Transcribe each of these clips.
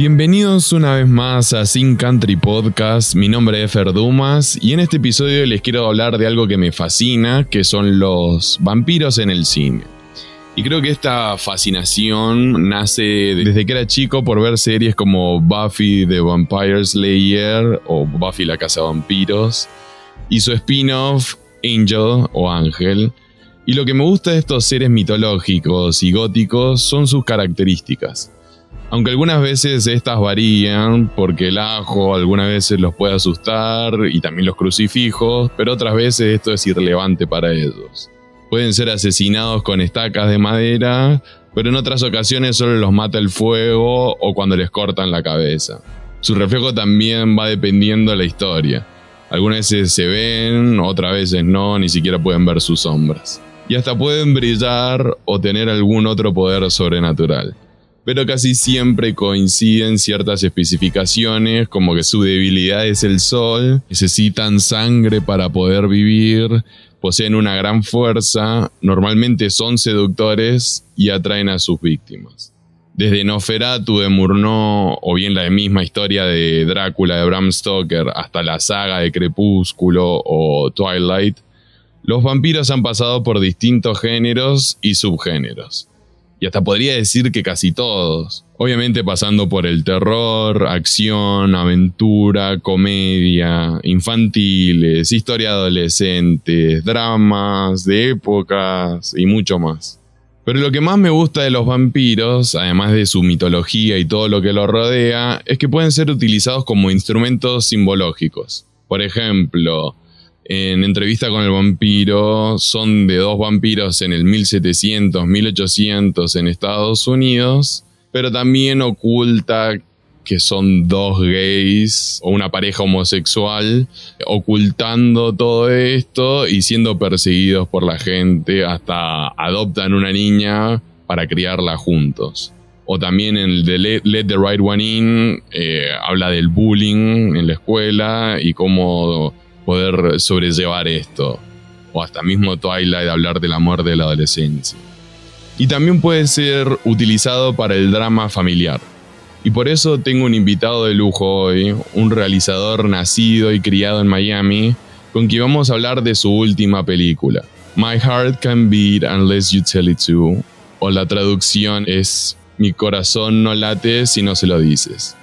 Bienvenidos una vez más a Sin Country Podcast. Mi nombre es Fer Dumas y en este episodio les quiero hablar de algo que me fascina, que son los vampiros en el cine. Y creo que esta fascinación nace desde que era chico por ver series como Buffy the Vampire Slayer o Buffy la Casa de Vampiros y su spin-off Angel o Ángel. Y lo que me gusta de estos seres mitológicos y góticos son sus características. Aunque algunas veces estas varían porque el ajo algunas veces los puede asustar y también los crucifijos, pero otras veces esto es irrelevante para ellos. Pueden ser asesinados con estacas de madera, pero en otras ocasiones solo los mata el fuego o cuando les cortan la cabeza. Su reflejo también va dependiendo de la historia. Algunas veces se ven, otras veces no, ni siquiera pueden ver sus sombras. Y hasta pueden brillar o tener algún otro poder sobrenatural. Pero casi siempre coinciden ciertas especificaciones, como que su debilidad es el sol, necesitan sangre para poder vivir, poseen una gran fuerza, normalmente son seductores y atraen a sus víctimas. Desde Noferatu de Murnau o bien la misma historia de Drácula de Bram Stoker hasta la saga de Crepúsculo o Twilight, los vampiros han pasado por distintos géneros y subgéneros. Y hasta podría decir que casi todos. Obviamente pasando por el terror, acción, aventura, comedia, infantiles, historia adolescentes, dramas, de épocas y mucho más. Pero lo que más me gusta de los vampiros, además de su mitología y todo lo que los rodea, es que pueden ser utilizados como instrumentos simbológicos. Por ejemplo, en entrevista con el vampiro, son de dos vampiros en el 1700, 1800 en Estados Unidos, pero también oculta que son dos gays o una pareja homosexual, ocultando todo esto y siendo perseguidos por la gente hasta adoptan una niña para criarla juntos. O también en el de Let, the Right One In, eh, habla del bullying en la escuela y cómo poder sobrellevar esto. O hasta mismo Twilight hablar del amor de la adolescencia. Y también puede ser utilizado para el drama familiar. Y por eso tengo un invitado de lujo hoy, un realizador nacido y criado en Miami, con quien vamos a hablar de su última película, My Heart Can Beat Unless You Tell It To, o la traducción es Mi corazón no late si no se lo dices.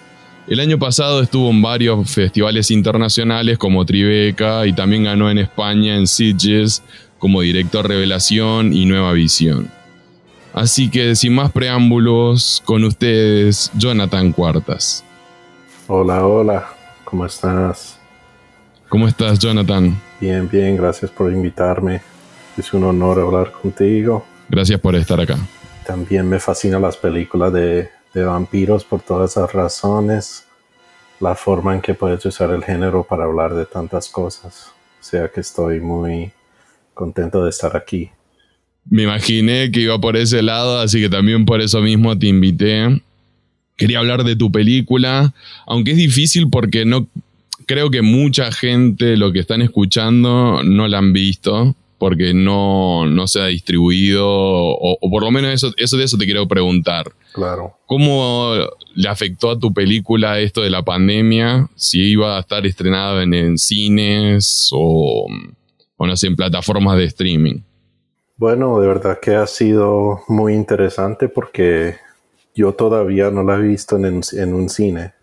El año pasado estuvo en varios festivales internacionales como Tribeca y también ganó en España en Sitges como director Revelación y Nueva Visión. Así que sin más preámbulos, con ustedes, Jonathan Cuartas. Hola, hola, ¿cómo estás? ¿Cómo estás, Jonathan? Bien, bien, gracias por invitarme. Es un honor hablar contigo. Gracias por estar acá. También me fascinan las películas de, de vampiros por todas esas razones. La forma en que puedes usar el género para hablar de tantas cosas. O sea que estoy muy contento de estar aquí. Me imaginé que iba por ese lado, así que también por eso mismo te invité. Quería hablar de tu película, aunque es difícil porque no creo que mucha gente lo que están escuchando no la han visto porque no, se ha distribuido, o, por lo menos eso, eso de eso te quiero preguntar. Claro. ¿Cómo le afectó a tu película esto de la pandemia? Si iba a estar estrenada en, cines o, o, no sé, en plataformas de streaming. Bueno, de verdad que ha sido muy interesante porque yo todavía no la he visto en, en un cine.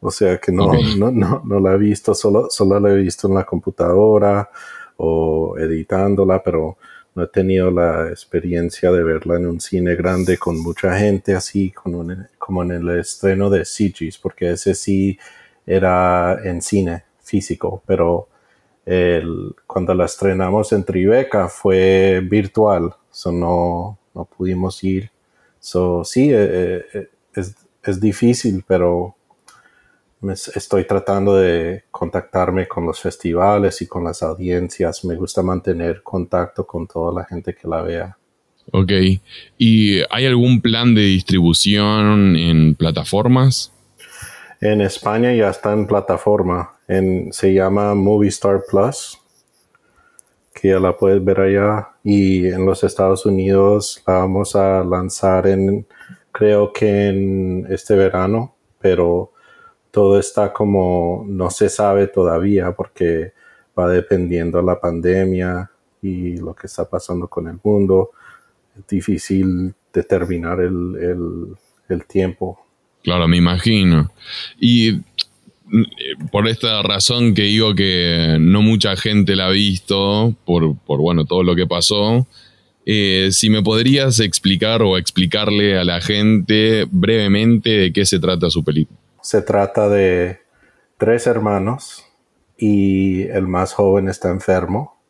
O sea que no, no, no, no, la he visto, solo, solo la he visto en la computadora o editándola, pero no he tenido la experiencia de verla en un cine grande con mucha gente así como en el estreno de Sigis, porque ese sí era en cine físico, pero el, cuando la estrenamos en Tribeca fue virtual, so no, no pudimos ir. So, sí, eh, eh, es, es difícil, pero estoy tratando de contactarme con los festivales y con las audiencias. Me gusta mantener contacto con toda la gente que la vea. Ok. ¿Y hay algún plan de distribución en plataformas? En España ya está en plataforma. En, se llama Movistar Plus, que ya la puedes ver allá. Y en los Estados Unidos la vamos a lanzar en, creo que en este verano pero todo está como no se sabe todavía porque va dependiendo de la pandemia y lo que está pasando con el mundo. Es difícil determinar el, el tiempo. Claro, me imagino. Y por esta razón que digo que no mucha gente la ha visto, por, bueno, todo lo que pasó, eh, si me podrías explicar o explicarle a la gente brevemente de qué se trata su película. Se trata de tres hermanos y el más joven está enfermo,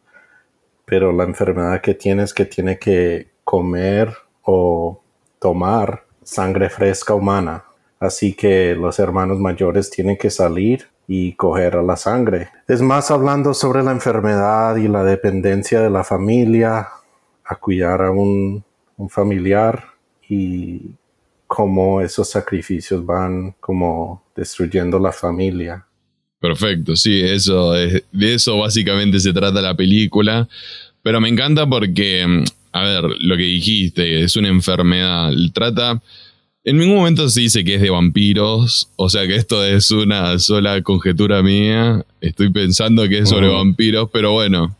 pero la enfermedad que tiene es que tiene que comer o tomar sangre fresca humana Así que los hermanos mayores tienen que salir y coger a la sangre. Es más hablando sobre la enfermedad y la dependencia de la familia a cuidar a un, familiar y cómo esos sacrificios van como destruyendo la familia. Perfecto, sí, eso de eso básicamente se trata la película, pero me encanta porque, a ver, lo que dijiste, es una enfermedad, trata en ningún momento se dice que es de vampiros, o sea que esto es una sola conjetura mía. Estoy pensando que es sobre vampiros, pero bueno,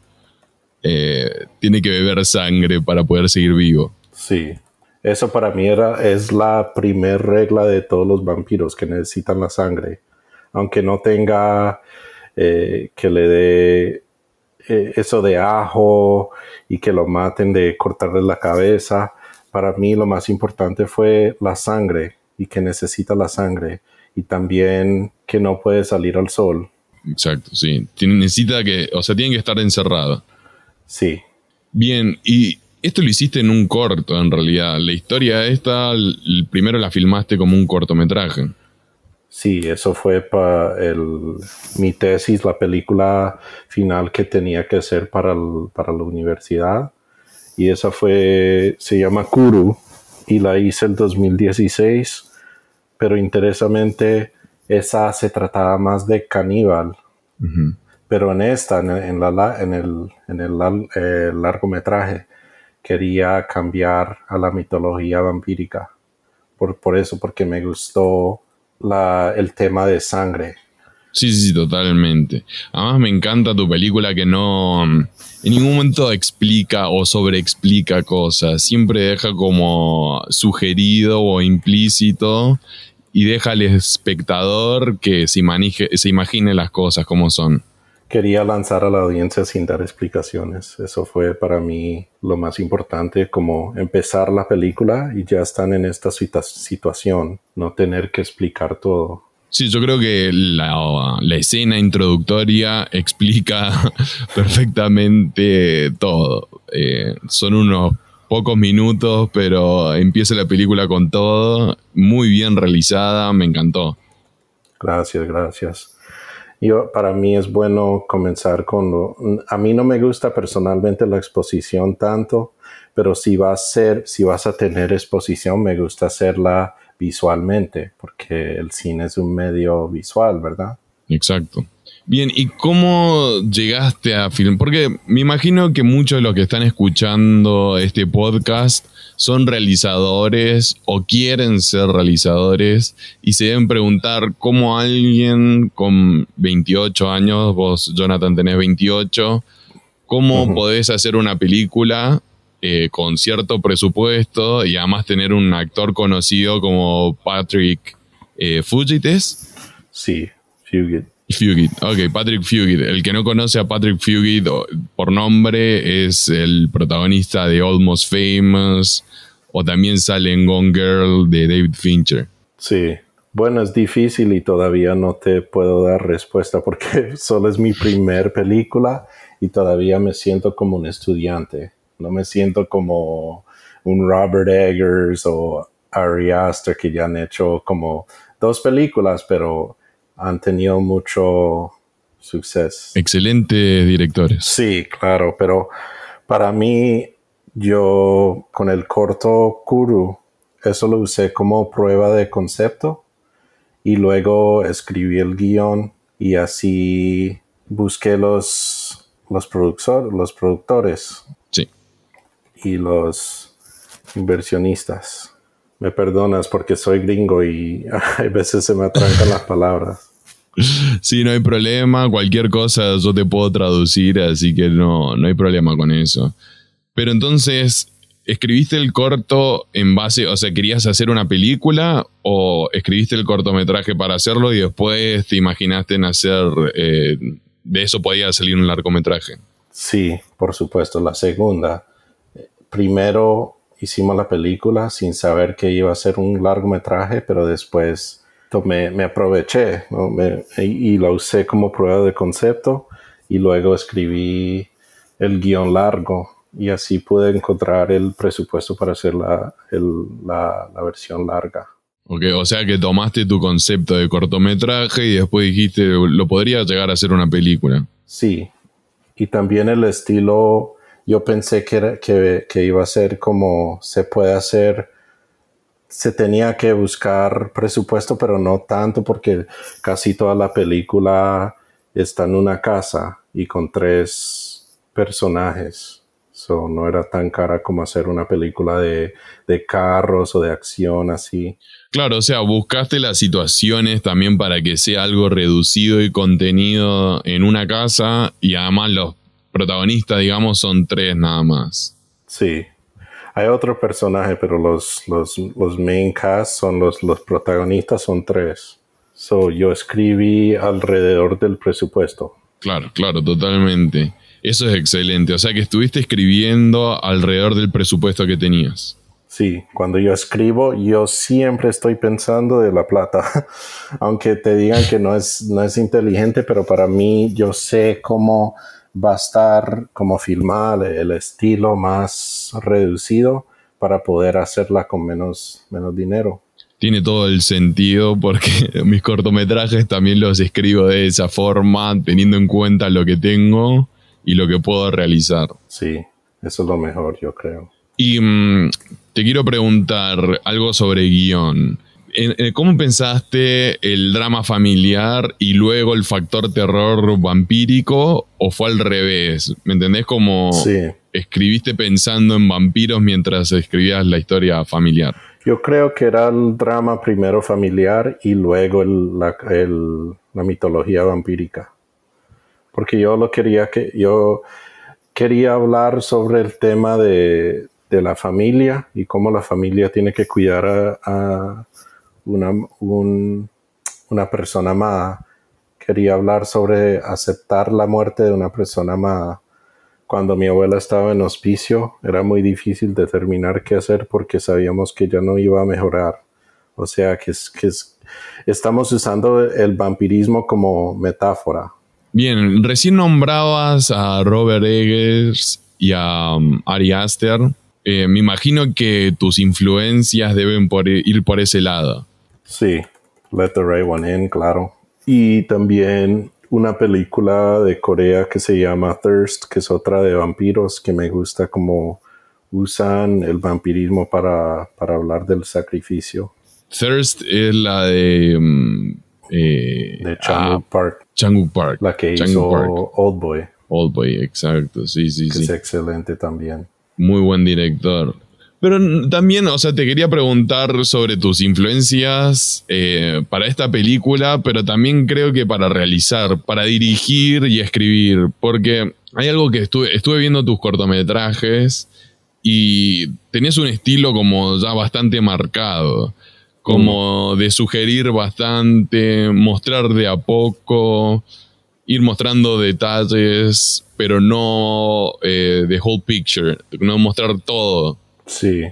eh, tiene que beber sangre para poder seguir vivo. Sí, eso para mí era, es la primer regla de todos los vampiros que necesitan la sangre. Aunque no tenga eh, que le dé eh, eso de ajo y que lo maten de cortarle la cabeza para mí lo más importante fue la sangre y que necesita la sangre y también que no puede salir al sol. Exacto, sí. Tiene, necesita que, o sea, tiene que estar encerrado. Sí. Bien, y esto lo hiciste en un corto, en realidad. La historia esta, primero la filmaste como un cortometraje. Sí, eso fue para mi tesis, la película final que tenía que hacer para, para la universidad y esa fue, se llama Kuru y la hice el 2016, pero interesantemente esa se trataba más de caníbal. Pero en esta, en, la, en el, en el eh, largometraje, quería cambiar a la mitología vampírica. Por, por eso, porque me gustó la, el tema de sangre. Sí, sí, totalmente. Además me encanta tu película que no mm, en ningún momento explica o sobreexplica cosas. Siempre deja como sugerido o implícito y deja al espectador que se, se imagine las cosas como son. Quería lanzar a la audiencia sin dar explicaciones. Eso fue para mí lo más importante, como empezar la película y ya están en esta situación, no tener que explicar todo. Sí, yo creo que la, escena introductoria explica perfectamente todo. Eh, son unos pocos minutos, pero empieza la película con todo, muy bien realizada, me encantó. Gracias, gracias. Yo, para mí es bueno comenzar con lo... A mí no me gusta personalmente la exposición tanto, pero si va a ser, si vas a tener exposición, me gusta hacerla visualmente, porque el cine es un medio visual, ¿verdad? Exacto. Bien, ¿y cómo llegaste a film? Porque me imagino que muchos de los que están escuchando este podcast son realizadores o quieren ser realizadores y se deben preguntar cómo alguien con 28 años, vos Jonathan tenés 28, cómo podés hacer una película eh, con cierto presupuesto y además tener un actor conocido como Patrick eh, Fugites. Sí, Fugit. Fugit, ok, Patrick Fugit. El que no conoce a Patrick Fugit por nombre es el protagonista de Almost Famous o también sale en Gone Girl de David Fincher. Sí, bueno, es difícil y todavía no te puedo dar respuesta porque solo es mi primer película y todavía me siento como un estudiante. No me siento como un Robert Eggers o Ari Aster que ya han hecho como dos películas, pero han tenido mucho suceso. Excelentes directores. Sí, claro, pero para mí, yo con el corto Kuru, eso lo usé como prueba de concepto y luego escribí el guion y así busqué los, los, los productores y los inversionistas. Me perdonas porque soy gringo y a veces se me atrancan las palabras. Sí, no hay problema. Cualquier cosa yo te puedo traducir, así que no, no hay problema con eso. Pero entonces, ¿escribiste el corto en base, o sea, querías hacer una película o escribiste el cortometraje para hacerlo y después te imaginaste en hacer, eh, de eso podía salir un largometraje? Sí, por supuesto, la segunda. Primero hicimos la película sin saber que iba a ser un largometraje, pero después me, me aproveché y, la usé como prueba de concepto y luego escribí el guion largo y así pude encontrar el presupuesto para hacer la, la, la versión larga. Ok, o sea que tomaste tu concepto de cortometraje y después dijiste, lo podría llegar a ser una película. Sí, y también el estilo, yo pensé que, que, que iba a ser como se puede hacer se tenía que buscar presupuesto, pero no tanto porque casi toda la película está en una casa y con tres personajes. So, no era tan cara como hacer una película de, de carros o de acción así. Claro, o sea, buscaste las situaciones también para que sea algo reducido y contenido en una casa y además protagonistas, digamos, son tres nada más. Sí, hay otro personaje, pero los, los, los main cast son los, los protagonistas, son tres. So, yo escribí alrededor del presupuesto. Claro, claro, totalmente. Eso es excelente. O sea que estuviste escribiendo alrededor del presupuesto que tenías. Sí, cuando yo escribo, yo siempre estoy pensando de la plata. Aunque te digan que no es, no es inteligente, pero para mí yo sé cómo va a estar como filmar el estilo más reducido para poder hacerla con menos, menos dinero. Tiene todo el sentido porque mis cortometrajes también los escribo de esa forma, teniendo en cuenta lo que tengo y lo que puedo realizar. Sí, eso es lo mejor, yo creo. Y mm, te quiero preguntar algo sobre guion. ¿Cómo pensaste el drama familiar y luego el factor terror vampírico o fue al revés? ¿Me entendés? Como escribiste pensando en vampiros mientras escribías la historia familiar. Yo creo que era el drama primero familiar y luego la, la, mitología vampírica. Porque yo lo quería que yo quería hablar sobre el tema de, de la familia y cómo la familia tiene que cuidar a una, una persona amada. Quería hablar sobre aceptar la muerte de una persona amada. Cuando mi abuela estaba en hospicio, era muy difícil determinar qué hacer porque sabíamos que ya no iba a mejorar. O sea, que, es, que estamos usando el vampirismo como metáfora. Bien, recién nombrabas a Robert Eggers y a um, Ari Aster. Eh, me imagino que tus influencias deben ir por ese lado. Sí, Let the Right One In, claro. Y también una película de Corea que se llama Thirst, que es otra de vampiros, que me gusta como usan el vampirismo para, hablar del sacrificio. Thirst es la de... Mm, eh, de Changu ah, Park. Changu Park. La que hizo Old Boy. Old Boy, exacto, sí, sí, sí. Es excelente también. Muy buen director. Pero también, o sea, te quería preguntar sobre tus influencias eh, para esta película, pero también creo que para realizar, para dirigir y escribir, porque hay algo que estuve, estuve viendo tus cortometrajes y tenías un estilo como ya bastante marcado, como de sugerir bastante, mostrar de a poco, ir mostrando detalles, pero no eh, the whole picture, no mostrar todo. Sí,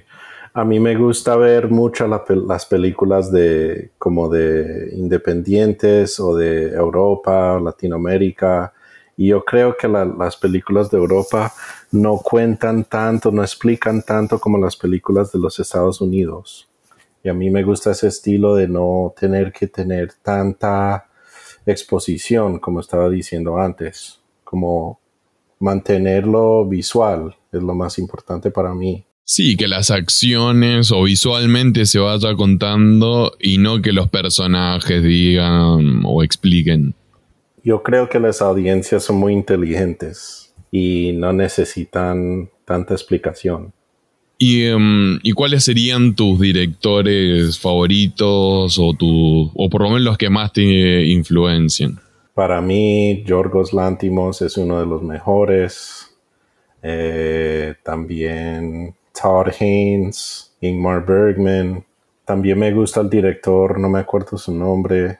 a mí me gusta ver mucho las películas de como de independientes o de Europa, Latinoamérica. Y yo creo que las películas de Europa no cuentan tanto, no explican tanto como las películas de los Estados Unidos. Y a mí me gusta ese estilo de no tener que tener tanta exposición, como estaba diciendo antes, como mantenerlo visual es lo más importante para mí. Sí, que las acciones o visualmente se vaya contando y no que los personajes digan o expliquen. Yo creo que las audiencias son muy inteligentes y no necesitan tanta explicación. ¿Y, em, ¿Y, cuáles serían tus directores favoritos o, tu, o por lo menos los que más te influencian? Para mí, Yorgos Lantimos es uno de los mejores. Eh, también Todd Haynes, Ingmar Bergman. También me gusta el director, no me acuerdo su nombre,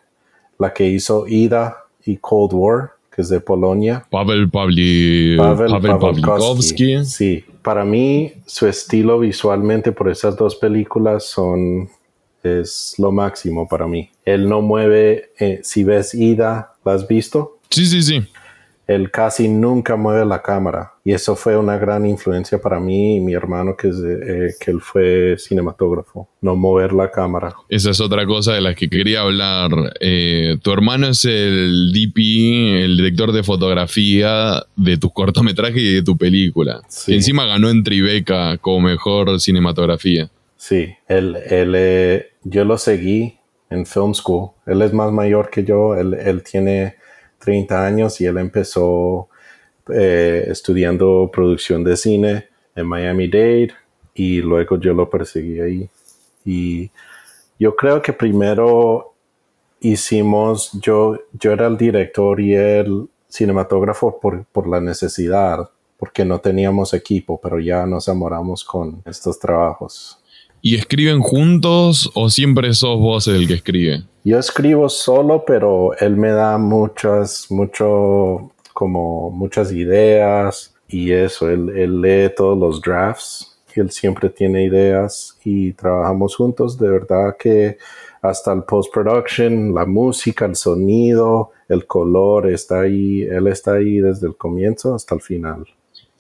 la que hizo Ida y Cold War, que es de Polonia. Pavel, Pavli, Pavel, Sí, para mí su estilo visualmente por esas dos películas son es lo máximo para mí. Él no mueve, eh, si ves Ida, ¿la has visto? Sí, sí, sí él casi nunca mueve la cámara. Y eso fue una gran influencia para mí y mi hermano, que, eh, que él fue cinematógrafo, no mover la cámara. Esa es otra cosa de la que quería hablar. Eh, tu hermano es el DP, el director de fotografía de tu cortometraje y de tu película. Y encima ganó en Tribeca como mejor cinematografía. Sí, él, él eh, yo lo seguí en Film School. Él es más mayor que yo, él, él tiene 30 años y él empezó eh, estudiando producción de cine en Miami Dade y luego yo lo perseguí ahí. Y yo creo que primero hicimos, yo, yo era el director y el cinematógrafo por, por la necesidad, porque no teníamos equipo, pero ya nos amoramos con estos trabajos. ¿Y escriben juntos o siempre sos vos el que escribe? Yo escribo solo, pero él me da muchas, mucho, como muchas ideas y eso, él, él lee todos los drafts él siempre tiene ideas y trabajamos juntos. De verdad que hasta el post-production, la música, el sonido, el color, está ahí, él está ahí desde el comienzo hasta el final.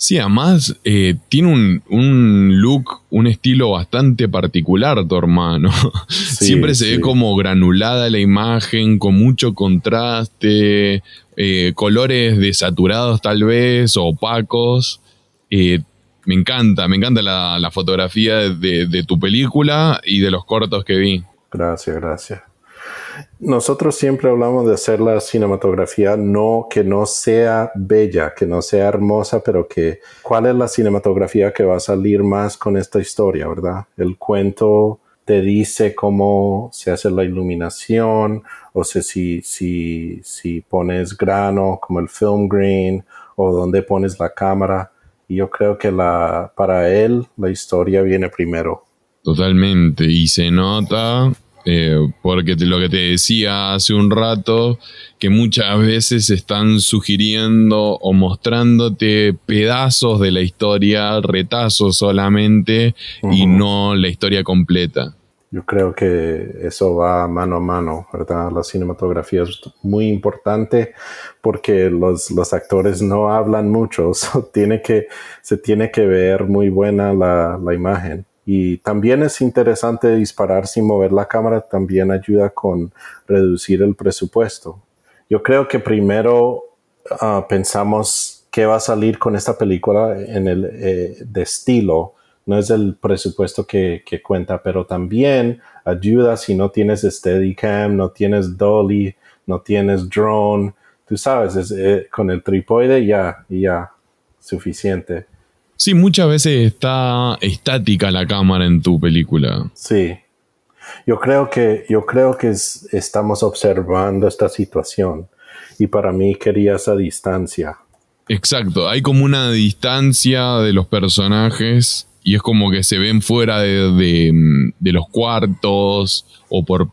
Sí, además eh, tiene un, look, un estilo bastante particular tu hermano. Siempre se ve como granulada la imagen, con mucho contraste, eh, colores desaturados tal vez, opacos. Eh, me encanta, me encanta la, fotografía de tu película y de los cortos que vi. Gracias, gracias. Nosotros siempre hablamos de hacer la cinematografía no que no sea bella, que no sea hermosa, pero que cuál es la cinematografía que va a salir más con esta historia, ¿verdad? El cuento te dice cómo se hace la iluminación, o si, si, si pones grano como el film green, o dónde pones la cámara. Y yo creo que la, para él la historia viene primero. Totalmente, y se nota eh, porque lo que te decía hace un rato, que muchas veces están sugiriendo o mostrándote pedazos de la historia, retazos solamente, y no la historia completa. Yo creo que eso va mano a mano, ¿verdad? La cinematografía es muy importante porque los, los actores no hablan mucho, tiene que, se tiene que ver muy buena la, la imagen. Y también es interesante disparar sin mover la cámara, también ayuda con reducir el presupuesto. Yo creo que primero ah, pensamos qué va a salir con esta película en el eh, de estilo. No es el presupuesto que, cuenta, pero también ayuda si no tienes Steadicam, no tienes dolly, no tienes drone. Tú sabes, eh, con el trípode ya, ya, suficiente. Sí, muchas veces está estática la cámara en tu película. Sí. Yo creo que, yo creo que estamos observando esta situación y para mí quería esa distancia. Exacto, hay como una distancia de los personajes y es como que se ven fuera de, los cuartos o por,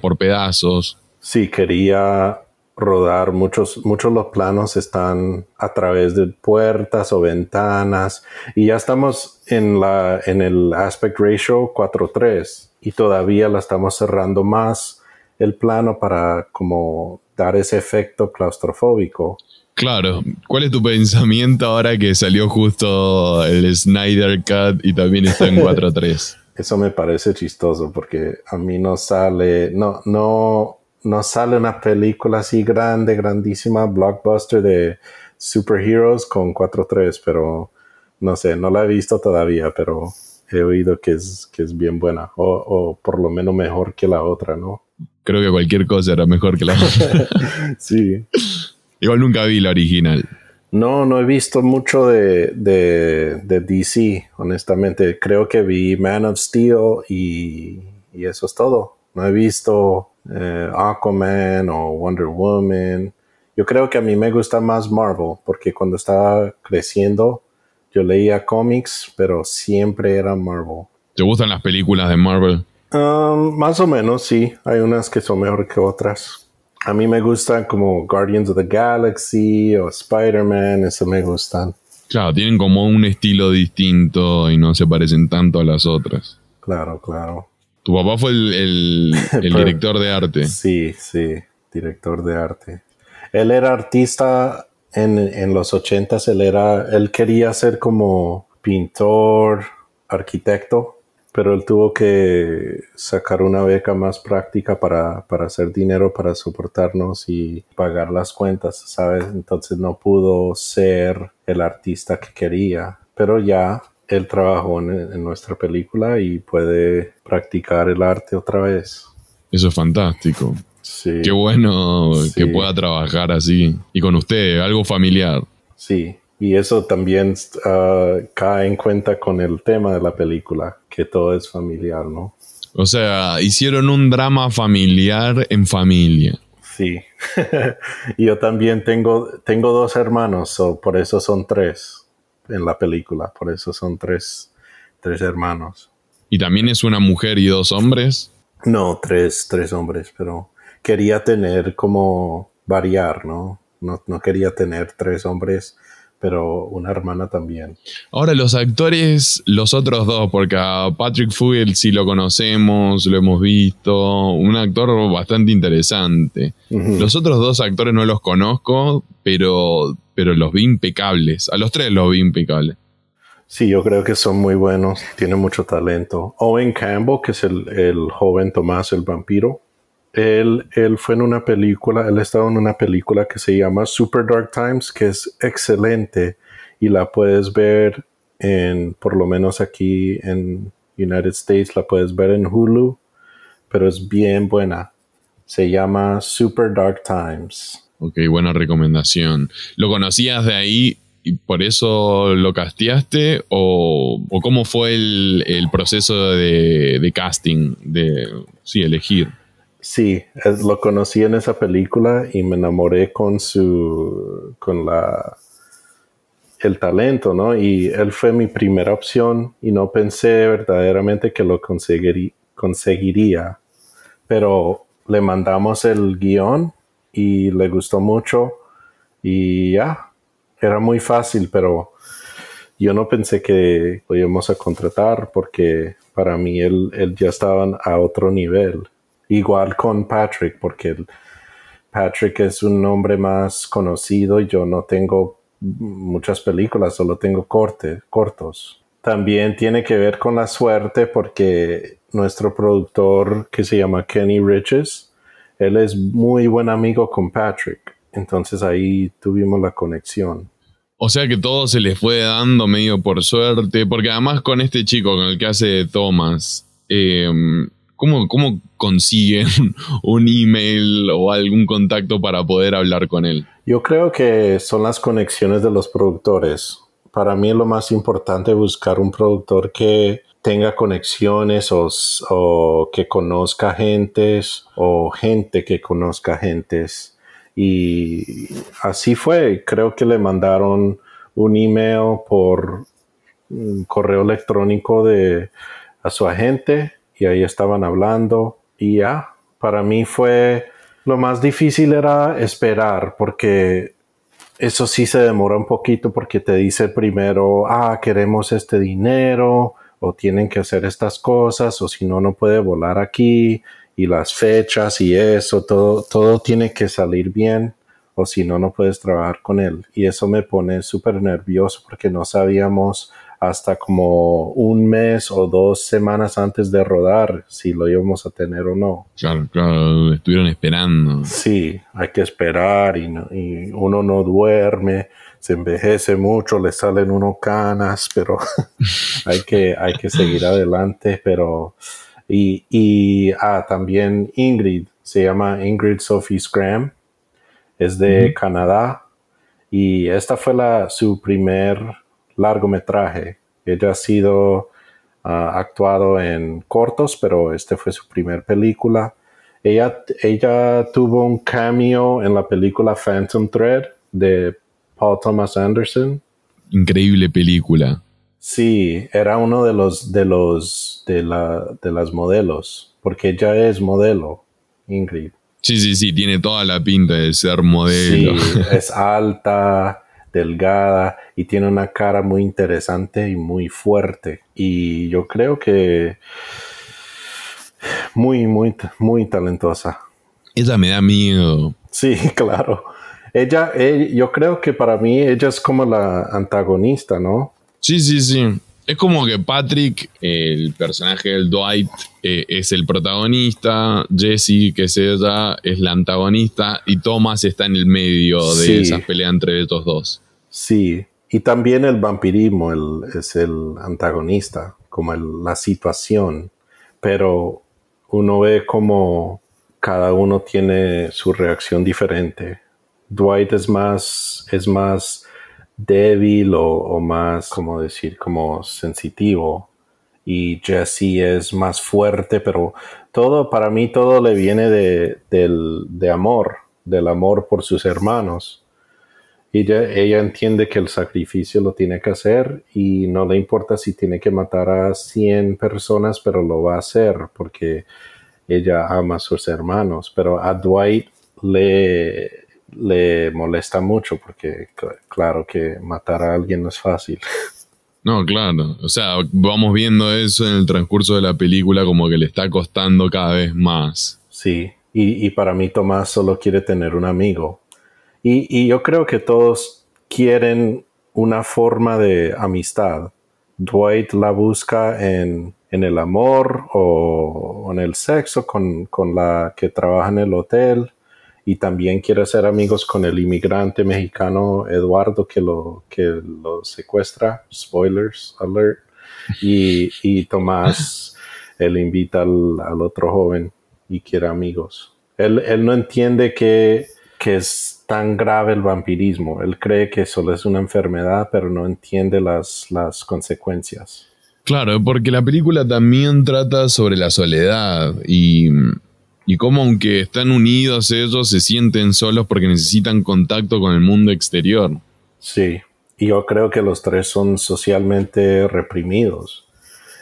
por pedazos. Sí, quería rodar, muchos, muchos los planos están a través de puertas o ventanas y ya estamos en, la, en el aspect ratio 4.3 y todavía la estamos cerrando más el plano para como dar ese efecto claustrofóbico. Claro, ¿cuál es tu pensamiento ahora que salió justo el Snyder Cut y también está en 4.3? Eso me parece chistoso porque a mí no sale, no, no, no sale una película así grande, grandísima, blockbuster de superheroes con 4-3, pero no sé, no la he visto todavía, pero he oído que es, que es bien buena, o, por lo menos mejor que la otra, ¿no? Creo que cualquier cosa era mejor que la otra. sí. Igual nunca vi la original. No, no he visto mucho de, de, DC, honestamente. Creo que vi Man of Steel y, eso es todo. No he visto eh, Aquaman o Wonder Woman. Yo creo que a mí me gusta más Marvel, porque cuando estaba creciendo yo leía cómics, pero siempre era Marvel. ¿Te gustan las películas de Marvel? Um, más o menos, sí. Hay unas que son mejor que otras. A mí me gustan como Guardians of the Galaxy o Spider-Man, eso me gustan. Claro, tienen como un estilo distinto y no se parecen tanto a las otras. Claro, claro. Tu papá fue el, director de arte. Sí, sí, director de arte. Él era artista en, en los ochentas, él era, él quería ser como pintor, arquitecto, pero él tuvo que sacar una beca más práctica para, hacer dinero para soportarnos y pagar las cuentas, ¿sabes? Entonces no pudo ser el artista que quería, pero ya él trabajó en, nuestra película y puede practicar el arte otra vez. Eso es fantástico. Sí. Qué bueno que pueda trabajar así y con usted, algo familiar. Sí, y eso también ah, cae en cuenta con el tema de la película, que todo es familiar, ¿no? O sea, hicieron un drama familiar en familia. Sí. yo también tengo, tengo dos hermanos, por eso son tres en la película, por eso son tres, tres hermanos. ¿Y también es una mujer y dos hombres? No, tres, tres hombres, pero quería tener como variar, ¿no? No, no quería tener tres hombres pero una hermana también. Ahora los actores, los otros dos, porque a Patrick Fugel sí lo conocemos, lo hemos visto, un actor bastante interesante. Los otros dos actores no los conozco, pero, pero los vi impecables. A los tres los vi impecables. Sí, yo creo que son muy buenos, tienen mucho talento. Owen Campbell, que es el, joven Tomás el vampiro, él, él, fue en una película, él estaba en una película que se llama Super Dark Times, que es excelente y la puedes ver en, por lo menos aquí en United States, la puedes ver en Hulu, pero es bien buena. Se llama Super Dark Times. Ok, buena recomendación. ¿Lo conocías de ahí y por eso lo casteaste? ¿O, o cómo fue el, el proceso de, de, casting, de sí, elegir? Sí, lo conocí en esa película y me enamoré con su, con la, el talento, ¿no? Y él fue mi primera opción y no pensé verdaderamente que lo conseguiría, pero le mandamos el guion y le gustó mucho y ya, era muy fácil, pero yo no pensé que lo íbamos a contratar porque para mí él, él ya estaba a otro nivel. Igual con Patrick, porque Patrick es un nombre más conocido y yo no tengo muchas películas, solo tengo cortos. También tiene que ver con la suerte porque nuestro productor que se llama Kenny Riches, él es muy buen amigo con Patrick. Entonces ahí tuvimos la conexión. O sea que todo se les fue dando medio por suerte, porque además con este chico, con el que hace Thomas, eh, ¿Cómo, consiguen un email o algún contacto para poder hablar con él? Yo creo que son las conexiones de los productores. Para mí es lo más importante buscar un productor que tenga conexiones o, que conozca gentes o gente que conozca gentes. Y así fue. Creo que le mandaron un email por un correo electrónico de a su agente y ahí estaban hablando y ya, para mí fue lo más difícil era esperar porque eso sí se demora un poquito porque te dice primero, ah, queremos este dinero o tienen que hacer estas cosas o si no, no puede volar aquí y las fechas y eso, todo, todo tiene que salir bien o si no, no puedes trabajar con él. Y eso me pone súper nervioso porque no sabíamos hasta como un mes o dos semanas antes de rodar si lo íbamos a tener o no. Claro, claro, estuvieron esperando. Sí, hay que esperar y, uno no duerme, se envejece mucho, le salen unos canas, pero hay, que, hay que seguir adelante, pero... Y, y ah, también Ingrid, se llama Ingrid Sophie Scram, es de Canadá Y esta fue la, su primer largometraje. Ella ha sido ah, actuado en cortos, pero este fue su primer película. Ella, ella tuvo un cameo en la película Phantom Thread de Paul Thomas Anderson. Increíble película. Sí, era uno de los de los de la de las modelos, porque ella es modelo, Ingrid. Sí, sí, sí, tiene toda la pinta de ser modelo. Sí, es alta, delgada y tiene una cara muy interesante y muy fuerte. Y yo creo que muy, muy, muy talentosa. Ella me da miedo. Sí, claro. Ella, eh, yo creo que para mí ella es como la antagonista, ¿no? Sí, sí, sí. Es como que Patrick, el personaje del Dwight, eh, es el protagonista, Jesse, que es ella, es la antagonista, y Thomas está en el medio de esa pelea entre estos dos. Sí, y también el vampirismo es el antagonista, como la situación, pero uno ve como cada uno tiene su reacción diferente. Dwight es más, es más débil o, más, como decir, como sensitivo. Y Jesse es más fuerte, pero todo, para mí todo le viene de, del, de amor, del amor por sus hermanos. Ella, ella, entiende que el sacrificio lo tiene que hacer y no le importa si tiene que matar a 100 personas, pero lo va a hacer porque ella ama a sus hermanos. Pero a Dwight le, le molesta mucho porque claro que matar a alguien no es fácil. No, claro. O sea, vamos viendo eso en el transcurso de la película como que le está costando cada vez más. Sí, y, para mí Tomás solo quiere tener un amigo. Y, yo creo que todos quieren una forma de amistad. Dwight la busca en, el amor o, en el sexo con, con la que trabaja en el hotel y también quiere ser amigos con el inmigrante mexicano Eduardo que lo, que lo secuestra, spoilers alert, y, y Tomás, él invita al, otro joven y quiere amigos. Él, no entiende que, que es tan grave el vampirismo, él cree que solo es una enfermedad, pero no entiende las, las consecuencias. Claro, porque la película también trata sobre la soledad y y cómo aunque están unidos ellos se sienten solos porque necesitan contacto con el mundo exterior. Sí, y yo creo que los tres son socialmente reprimidos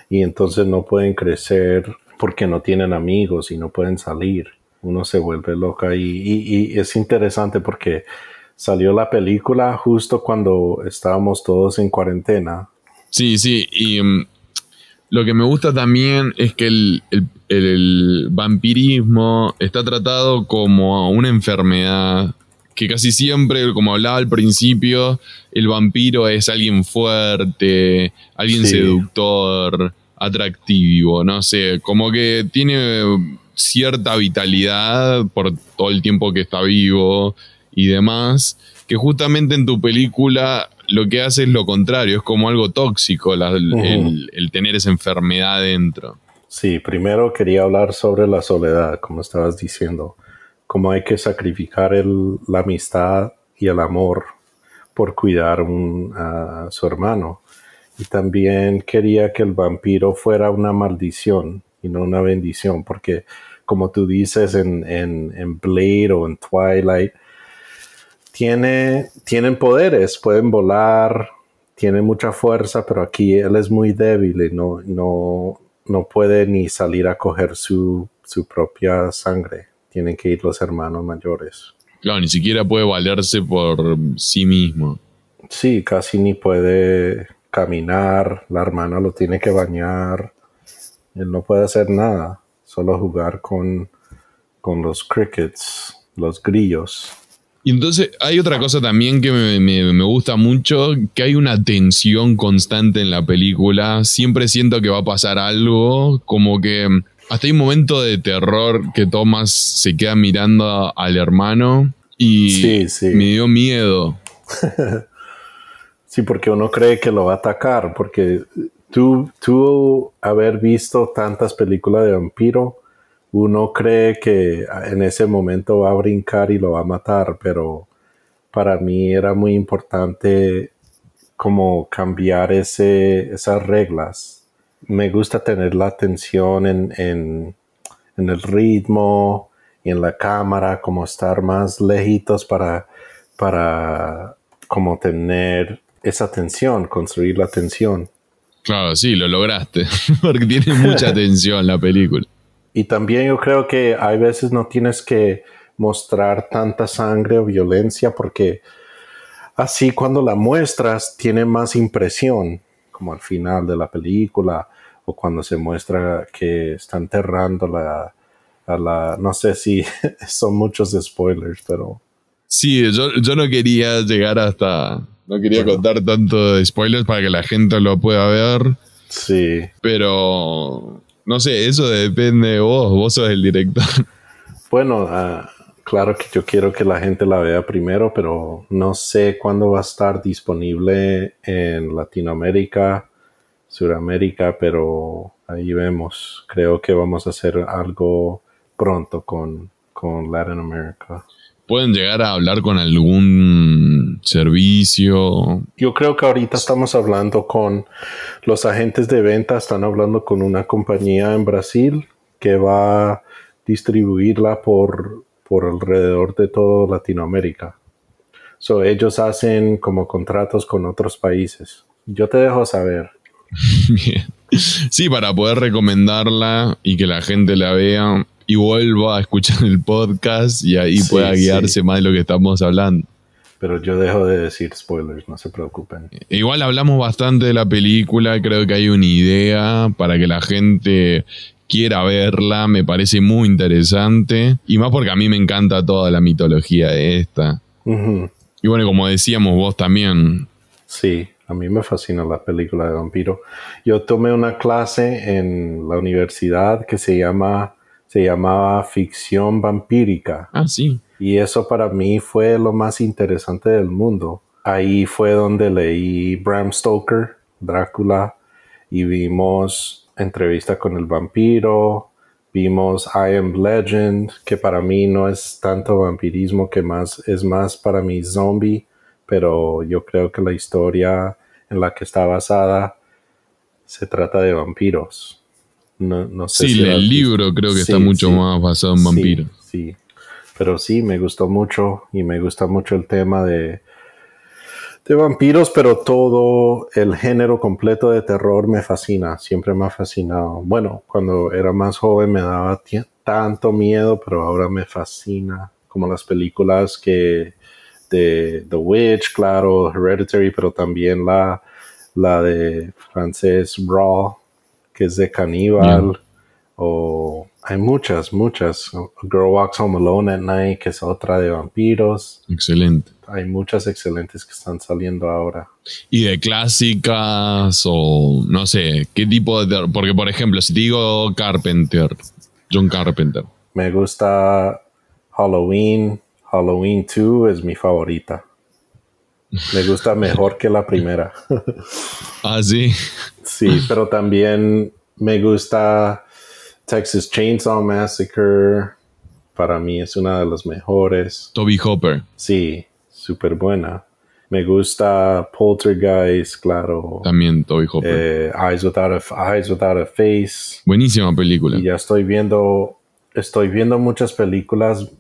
y entonces no pueden crecer porque no tienen amigos y no pueden salir. Uno se vuelve loca y, y es interesante porque salió la película justo cuando estábamos todos en cuarentena. Sí, sí, y mm, lo que me gusta también es que el, vampirismo está tratado como una enfermedad que casi siempre, como hablaba al principio, el vampiro es alguien fuerte, alguien seductor, atractivo, no sé, como que tiene cierta vitalidad por todo el tiempo que está vivo y demás, que justamente en tu película lo que hace es lo contrario, es como algo tóxico el, tener esa enfermedad dentro. Sí, primero quería hablar sobre la soledad, como estabas diciendo, cómo hay que sacrificar la amistad y el amor por cuidar a su hermano. Y también quería que el vampiro fuera una maldición y no una bendición, porque como tú dices en, en, en Blade o en Twilight, tiene, tienen poderes, pueden volar, tiene mucha fuerza, pero aquí él es muy débil y no, no, no puede ni salir a coger su, su propia sangre. Tienen que ir los hermanos mayores. Claro, ni siquiera puede valerse por sí mismo. Sí, casi ni puede caminar, la hermana lo tiene que bañar, él no puede hacer nada, solo jugar con, con los crickets, los grillos. Y entonces hay otra cosa también que me, gusta mucho, que hay una tensión constante en la película. Siempre siento que va a pasar algo, como que hasta hay un momento de terror que Thomas se queda mirando al hermano y me dio miedo. sí, porque uno cree que lo va a atacar, porque tú, tú haber visto tantas películas de vampiro, uno cree que en ese momento va a brincar y lo va a matar, pero para mí era muy importante como cambiar ese, esas reglas. Me gusta tener la atención en, en, en el ritmo y en la cámara, como estar más lejitos para, para como tener esa tensión, construir la tensión. Claro, sí, lo lograste, porque tiene mucha tensión la película. Y también yo creo que hay veces no tienes que mostrar tanta sangre o violencia porque así cuando la muestras tiene más impresión, como al final de la película o cuando se muestra que está enterrando la, a la, no sé si son muchos spoilers, pero... Sí, yo, yo no quería llegar hasta, no quería contar tanto de spoilers para que la gente lo pueda ver. Sí. Pero, no sé, eso depende de vos, vos sos el director. Bueno, uh, Claro que yo quiero que la gente la vea primero, pero no sé cuándo va a estar disponible en Latinoamérica, Sudamérica, pero ahí vemos. Creo que vamos a hacer algo pronto con, con Latin America. ¿Pueden llegar a hablar con algún servicio? Yo creo que ahorita estamos hablando con los agentes de venta, están hablando con una compañía en Brasil que va a distribuirla por por alrededor de toda Latinoamérica. So, ellos hacen como contratos con otros países. Yo te dejo saber. Bien. Sí, para poder recomendarla y que la gente la vea y vuelva a escuchar el podcast y ahí pueda guiarse más de lo que estamos hablando. Pero yo dejo de decir spoilers, no se preocupen. Igual hablamos bastante de la película, creo que hay una idea para que la gente quiera verla, me parece muy interesante. Y más porque a mí me encanta toda la mitología de esta. Y bueno, como decíamos vos también. Sí, a mí me fascina la película de vampiro. Yo tomé una clase en la universidad que se llama se llamaba ficción vampírica. Ah, sí. Y eso para mí fue lo más interesante del mundo. Ahí fue donde leí Bram Stoker, Drácula, y vimos entrevista con el vampiro, vimos I Am Legend, que para mí no es tanto vampirismo, que más es más para mí zombie, pero yo creo que la historia en la que está basada se trata de vampiros. No, no sé sí, el libro creo que está mucho más basado en vampiros. sí, pero sí, me gustó mucho y me gusta mucho el tema de de vampiros, pero todo el género completo de terror me fascina, siempre me ha fascinado. Bueno, cuando era más joven me daba tanto miedo, pero ahora me fascina, como las películas que de The Witch, claro, Hereditary, pero también la, la de francés Raw, que es de caníbal, o hay muchas, muchas. Girl Walks Home Alone at Night, que es otra de vampiros. Excelente hay muchas excelentes que están saliendo ahora. Y de clásicas o no sé, qué tipo de... Porque por ejemplo, si digo Carpenter, John Carpenter. Me gusta Halloween, Halloween 2 es mi favorita. Me gusta mejor que la primera. ah, sí. Sí, pero también me gusta Texas Chainsaw Massacre. Para mí es una de las mejores. Toby Hopper. Sí, súper buena. Me gusta Poltergeist, claro. También Toby Hopper. Eh, Eyes, Without a, Eyes Without a Face. Buenísima película. Y ya estoy viendo, estoy viendo muchas películas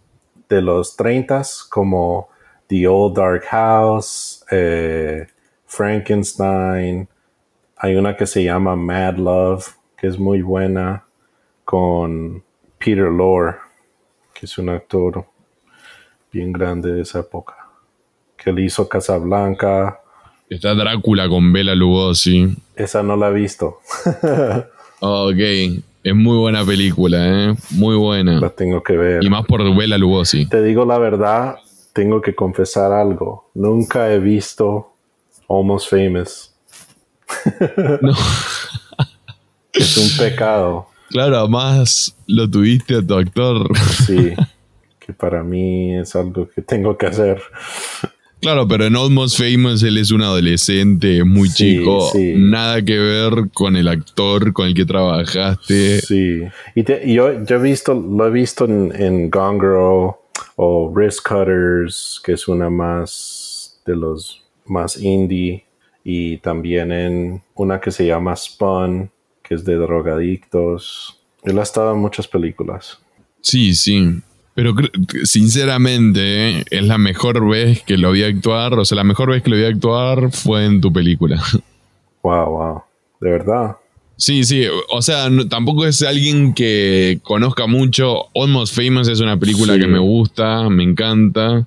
de los 30 como The Old Dark House, eh, Frankenstein. Hay una que se llama Mad Love, que es muy buena, con Peter Lorre, que es un actor bien grande de esa época que le hizo Casablanca. Está Drácula con Bela Lugosi. Esa no la he visto. ok, es muy buena película, ¿eh? Muy buena. La tengo que ver. Y más por Bela Lugosi. Te digo la verdad, tengo que confesar algo. Nunca he visto Almost Famous. no. es un pecado. Claro, además lo tuviste a tu actor. sí, que para mí es algo que tengo que hacer. Claro, pero en Almost Famous él es un adolescente muy chico. Nada que ver con el actor con el que trabajaste. Sí. Y, yo, he visto, lo he visto en, en Gone Girl, o Wrist Cutters, que es una más de los más indie, y también en una que se llama Spun, que es de drogadictos. Él ha estado en muchas películas. Sí, sí. Pero sinceramente, es la mejor vez que lo vi actuar. O sea, la mejor vez que lo vi actuar fue en tu película. Wow, wow. De verdad. Sí, sí. O sea, tampoco es alguien que conozca mucho. Almost Famous es una película que me gusta, me encanta.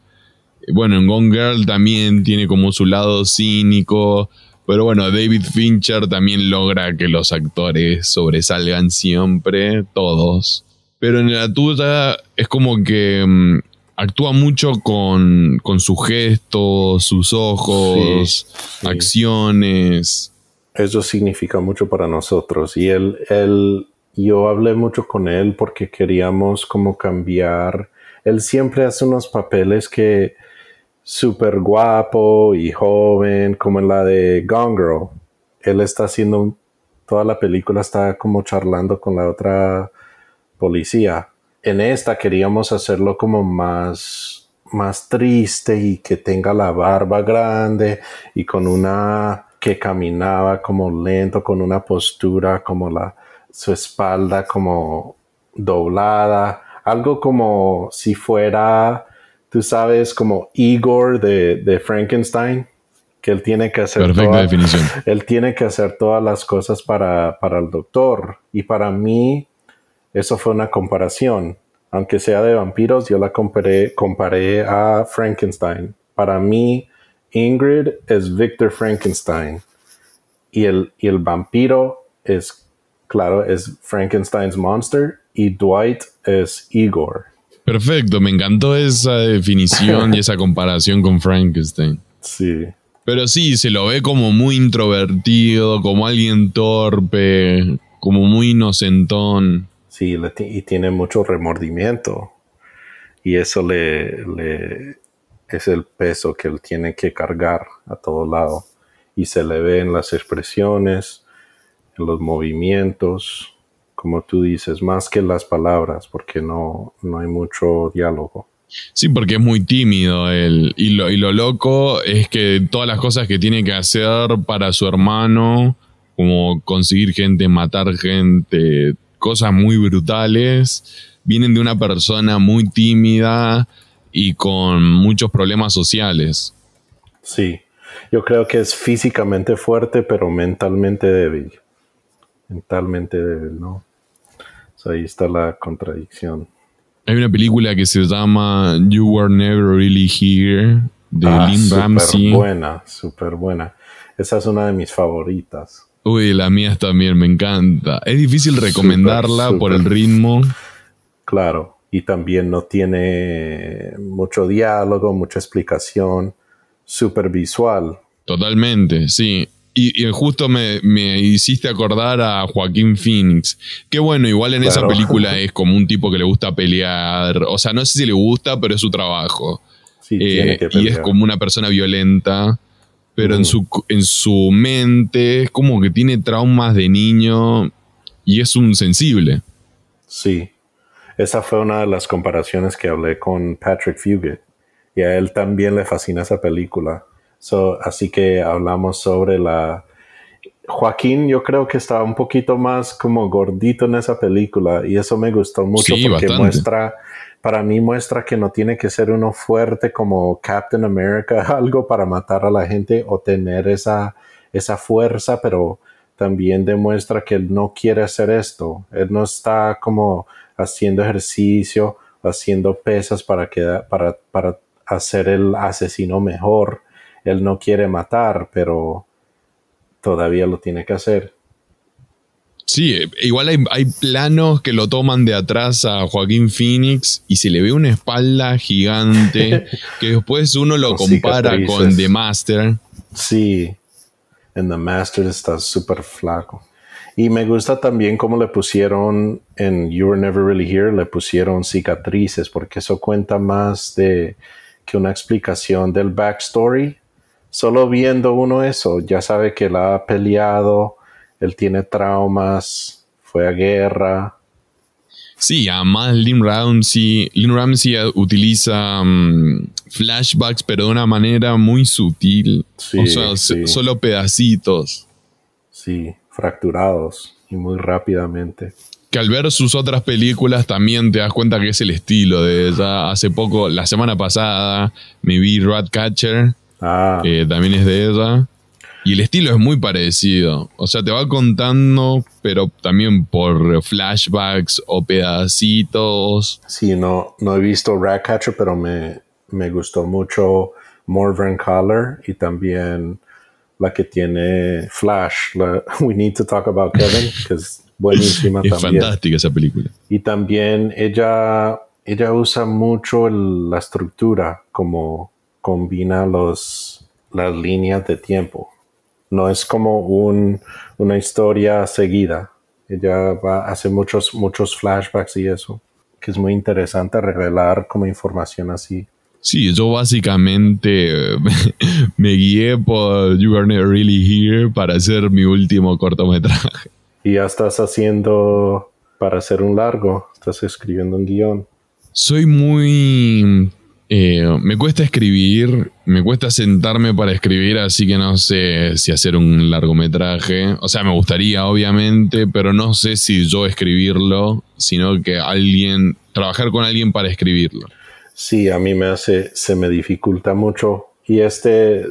Bueno, en Gone Girl también tiene como su lado cínico. Pero bueno, David Fincher también logra que los actores sobresalgan siempre, todos. Pero en la tuya es como que mm, actúa mucho con, sus gestos, sus ojos, acciones. Eso significa mucho para nosotros. Y él, él, yo hablé mucho con él porque queríamos como cambiar. Él siempre hace unos papeles que súper guapo y joven, como en la de Gone Girl. Él está haciendo toda la película, está como charlando con la otra policía. En esta queríamos hacerlo como más, más triste y que tenga la barba grande y con una que caminaba como lento, con una postura como la, su espalda como doblada, algo como si fuera, tú sabes, como Igor de, de Frankenstein, que él tiene que hacer. Perfecta definición. Él tiene que hacer todas las cosas para, para el doctor. Y para mí, eso fue una comparación. Aunque sea de vampiros, yo la comparé, comparé a Frankenstein. Para mí, Ingrid es Victor Frankenstein. Y el, y el vampiro es, claro, es Frankenstein's monster. Y Dwight es Igor. Perfecto, me encantó esa definición y esa comparación con Frankenstein. Sí. Pero sí, se lo ve como muy introvertido, como alguien torpe, como muy inocentón. Sí, y tiene mucho remordimiento. Y eso le, le, es el peso que él tiene que cargar a todo lado. Y se le ve en las expresiones, en los movimientos, como tú dices, más que las palabras, porque no, no hay mucho diálogo. Sí, porque es muy tímido él. Y lo, y lo loco es que todas las cosas que tiene que hacer para su hermano, como conseguir gente, matar gente, cosas muy brutales, vienen de una persona muy tímida y con muchos problemas sociales. Sí, yo creo que es físicamente fuerte, pero mentalmente débil. Mentalmente débil, ¿no? Ahí está la contradicción. Hay una película que se llama You Were Never Really Here de ah, Lynn Ramsey. Súper buena, súper buena. Esa es una de mis favoritas. Uy, la mía también me encanta. Es difícil recomendarla por el ritmo. Claro, y también no tiene mucho diálogo, mucha explicación, súper visual. Totalmente, sí. Y, justo me, hiciste acordar a Joaquín Phoenix. Qué bueno, igual en esa película es como un tipo que le gusta pelear. O sea, no sé si le gusta, pero es su trabajo. Sí, tiene eh, que y es como una persona violenta pero en, su, en su mente es como que tiene traumas de niño y es un sensible. Sí, esa fue una de las comparaciones que hablé con Patrick Fugit y a él también le fascina esa película. Así que hablamos sobre la... Joaquín yo creo que estaba un poquito más como gordito en esa película y eso me gustó mucho porque muestra para mí muestra que no tiene que ser uno fuerte como Captain America, algo para matar a la gente o tener esa, esa fuerza, pero también demuestra que él no quiere hacer esto. Él no está como haciendo ejercicio, haciendo pesas para, que, para, para hacer el asesino mejor. Él no quiere matar, pero todavía lo tiene que hacer. Sí, igual hay, planos que lo toman de atrás a Joaquín Phoenix y se le ve una espalda gigante que después uno lo compara con The Master. Sí, en The Master está súper flaco. Y me gusta también cómo le pusieron en You Were Never Really Here, le pusieron cicatrices, porque eso cuenta más de que una explicación del backstory. Solo viendo uno eso, ya sabe que la ha peleado él tiene traumas, fue a guerra. Sí, además Lynn Ramsey, Lynn Ramsey utiliza mm, flashbacks, pero de una manera muy sutil. o sea, solo pedacitos. Sí, fracturados y muy rápidamente. Que al ver sus otras películas también te das cuenta que es el estilo de ella. Hace poco, la semana pasada, me vi Ratcatcher, ah. que también es de ella. Y el estilo es muy parecido. O sea, te va contando, pero también por flashbacks o pedacitos. Sí, no, no he visto Ratcatcher, pero me, me gustó mucho Morven Color y también la que tiene Flash. We Need to Talk About Kevin, que es buenísima es fantástica esa película. Y también ella, ella usa mucho la estructura, como combina los, las líneas de tiempo no es como una historia seguida. Ella va, hace muchos, muchos flashbacks y eso, que es muy interesante revelar como información así. Sí, yo básicamente me guié por You Are Never Really Here para hacer mi último cortometraje. Y ya estás haciendo para hacer un largo, estás escribiendo un guion. Soy muy eh, me cuesta escribir, me cuesta sentarme para escribir, así que no sé si hacer un largometraje. O sea, me gustaría, obviamente, pero no sé si yo escribirlo, sino que alguien, trabajar con alguien para escribirlo. Sí, a mí me hace, se me dificulta mucho. Y este,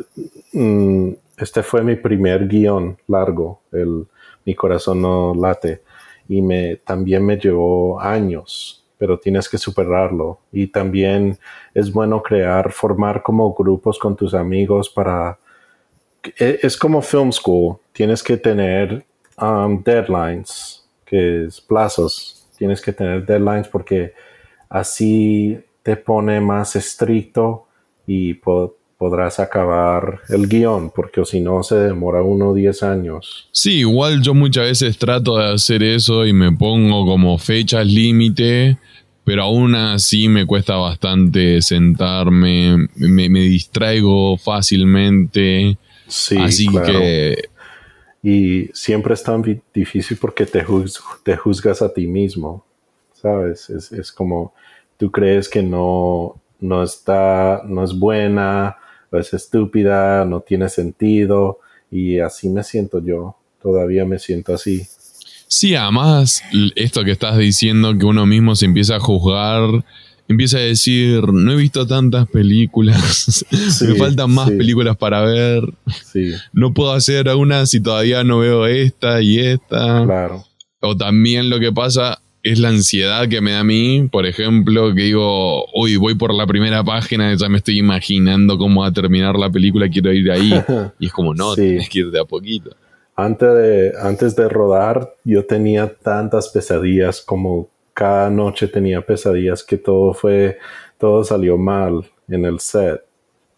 mm, este fue mi primer guion largo, el Mi corazón no late. Y me, también me llevó años pero tienes que superarlo. Y también es bueno crear, formar como grupos con tus amigos para... E, es como film school, tienes que tener um, deadlines, que es plazos, tienes que tener deadlines porque así te pone más estricto y podrás acabar el guion, porque si no se demora uno o diez años. Sí, igual yo muchas veces trato de hacer eso y me pongo como fechas límite pero aún así me cuesta bastante sentarme, me, distraigo fácilmente. Sí, así que... Y siempre es tan difícil porque te, te juzgas a ti mismo, ¿sabes? Es, como tú crees que no, no está, no es buena, es estúpida, no tiene sentido, y así me siento yo, todavía me siento así. Sí, además, esto que estás diciendo, que uno mismo se empieza a juzgar, empieza a decir, no he visto tantas películas, me faltan más películas para ver, no puedo hacer una si todavía no veo esta y esta. Claro. O también lo que pasa es la ansiedad que me da a mí, por ejemplo, que digo, hoy voy por la primera página, ya me estoy imaginando cómo va a terminar la película, quiero ir ahí. y es como, no, tienes que ir de a poquito antes de, antes de rodar, yo tenía tantas pesadillas, como cada noche tenía pesadillas que todo fue, todo salió mal en el set.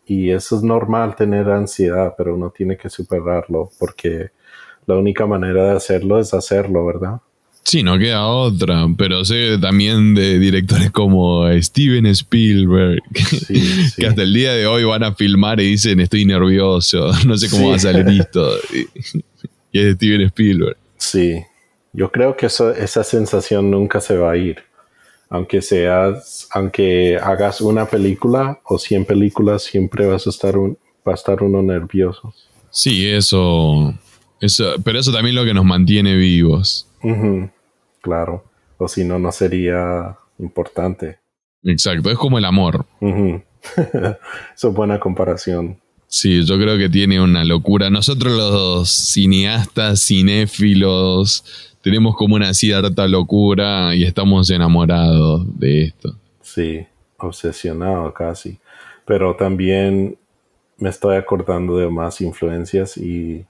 Y eso es normal tener ansiedad, pero uno tiene que superarlo porque la única manera de hacerlo es hacerlo, ¿verdad? Sí, no queda otra, pero sé también de directores como Steven Spielberg, que hasta el día de hoy van a filmar y dicen estoy nervioso, no sé cómo va a salir esto y es Steven Spielberg. Sí, yo creo que esa sensación nunca se va a ir. Aunque seas, aunque hagas una película o 100 películas, siempre vas a estar un, va a estar uno nervioso. Sí, eso, eso, pero eso también es lo que nos mantiene vivos. Claro, o si no, no sería importante. Exacto, es como el amor. eso es buena comparación. Sí, yo creo que tiene una locura. Nosotros los cineastas, cinéfilos, tenemos como una cierta locura y estamos enamorados de esto. Sí, obsesionado casi. Pero también me estoy acordando de más influencias y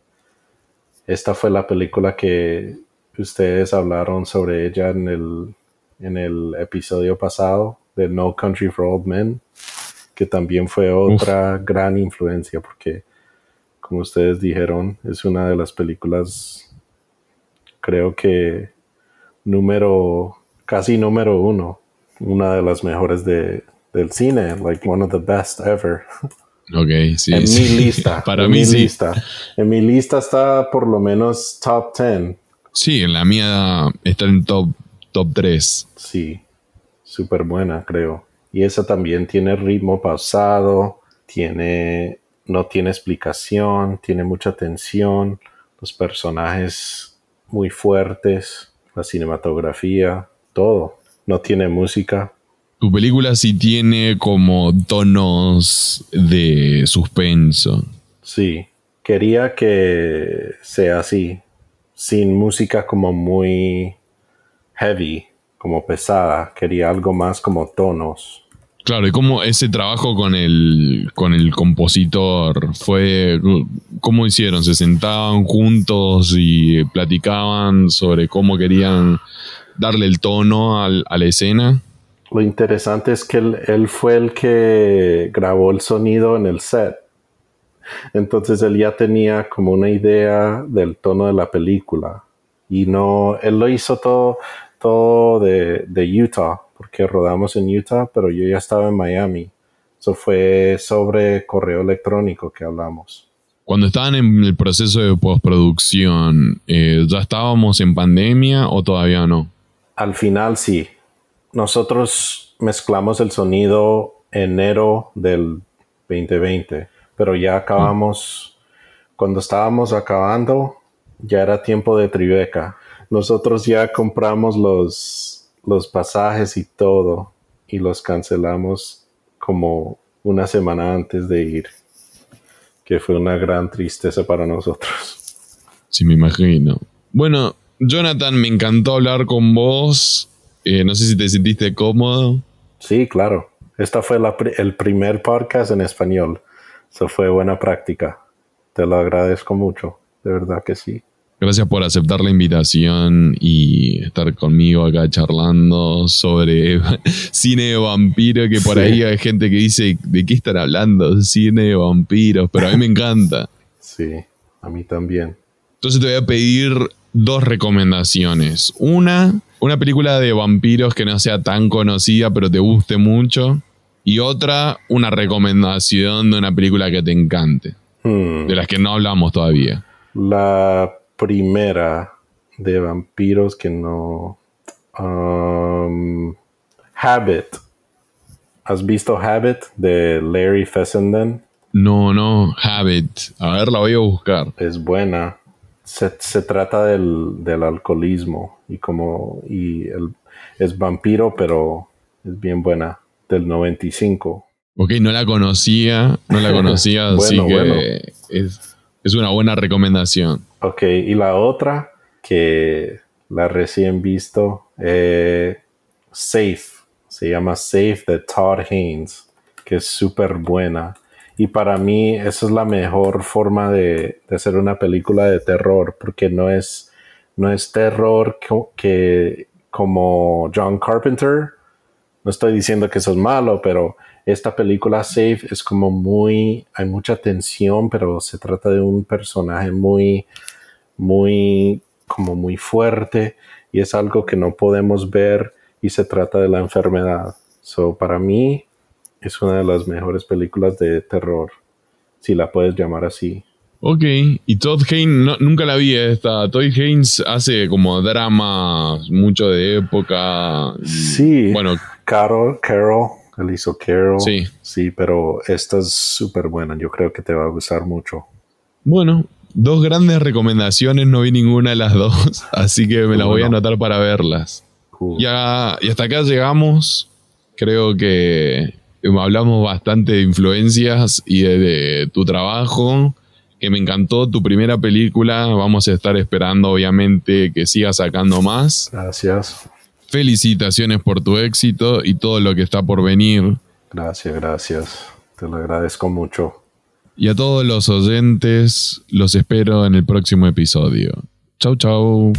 esta fue la película que ustedes hablaron sobre ella en el, en el episodio pasado de No Country for Old Men que también fue otra gran influencia porque, como ustedes dijeron, es una de las películas, creo que número, casi número uno, una de las mejores de, del cine, like one of the best ever. Ok, sí. En mi lista. Para mí mi lista. En mi lista está por lo menos top 10. Sí, en la mía está en top top 3. Sí, súper buena, creo. Y esa también tiene ritmo pausado, tiene, no tiene explicación, tiene mucha tensión, los personajes muy fuertes, la cinematografía, todo. No tiene música. Tu película sí tiene como tonos de suspenso. Sí, quería que sea así, sin música como muy heavy, como pesada. Quería algo más como tonos. Claro, y cómo ese trabajo con el, con el compositor fue, ¿cómo hicieron? ¿Se sentaban juntos y platicaban sobre cómo querían darle el tono a la escena? Lo interesante es que él, fue el que grabó el sonido en el set. Entonces él ya tenía como una idea del tono de la película. Y no, él lo hizo todo, todo de, de Utah porque rodamos en Utah, pero yo ya estaba en Miami. Eso fue sobre correo electrónico que hablamos. Cuando estaban en el proceso de postproducción, eh, ¿ya estábamos en pandemia o todavía no? Al final sí. Nosotros mezclamos el sonido enero del 2020, pero ya acabamos, cuando estábamos acabando, ya era tiempo de Tribeca. Nosotros ya compramos los los pasajes y todo y los cancelamos como una semana antes de ir, que fue una gran tristeza para nosotros. Sí, me imagino. Bueno, Jonathan, me encantó hablar con vos. Eh, no sé si te sentiste cómodo. Sí, claro. Esta fue el primer podcast en español. Eso fue buena práctica. Te lo agradezco mucho. De verdad que sí. Gracias por aceptar la invitación y estar conmigo acá charlando sobre cine de vampiros, que por ahí hay gente que dice, ¿de qué están hablando? Cine de vampiros, pero a mí me encanta. Sí, a mí también. Entonces te voy a pedir dos recomendaciones. Una, una película de vampiros que no sea tan conocida, pero te guste mucho. Y otra, una recomendación de una película que te encante. Hmm. De las que no hablamos todavía. La primera de vampiros que no... Um, Habit. ¿Has visto Habit de Larry Fessenden? No, no, Habit. A ver, la voy a buscar. Es buena. Se, trata del, alcoholismo y como y el, es vampiro, pero es bien buena. Del 95. Ok, no la conocía, no la conocía, así que es, es una buena recomendación. Ok, y la otra que la recién visto, eh, Safe, se llama Safe de Todd Haynes, que es súper buena. Y para mí esa es la mejor forma de, hacer una película de terror, porque no es, no es terror que, como John Carpenter. No estoy diciendo que eso es malo, pero esta película Safe es como muy, hay mucha tensión, pero se trata de un personaje muy, muy, como muy fuerte y es algo que no podemos ver y se trata de la enfermedad. So, para mí es una de las mejores películas de terror, si la puedes llamar así. Ok, y Todd Haynes, nunca la vi esta. Todd Haynes hace como drama mucho de época. Sí, bueno, Carol, Carol, él hizo Carol. Sí. Sí, pero esta es súper buena. Yo creo que te va a gustar mucho. Bueno, dos grandes recomendaciones, no vi ninguna de las dos, así que me las voy a anotar para verlas. Ya, y hasta acá llegamos. Creo que hablamos bastante de influencias y de, tu trabajo, que me encantó tu primera película. Vamos a estar esperando, obviamente, que sigas sacando más. Gracias. Felicitaciones por tu éxito y todo lo que está por venir. Gracias, gracias. Te lo agradezco mucho. Y a todos los oyentes los espero en el próximo episodio. Chau, chau.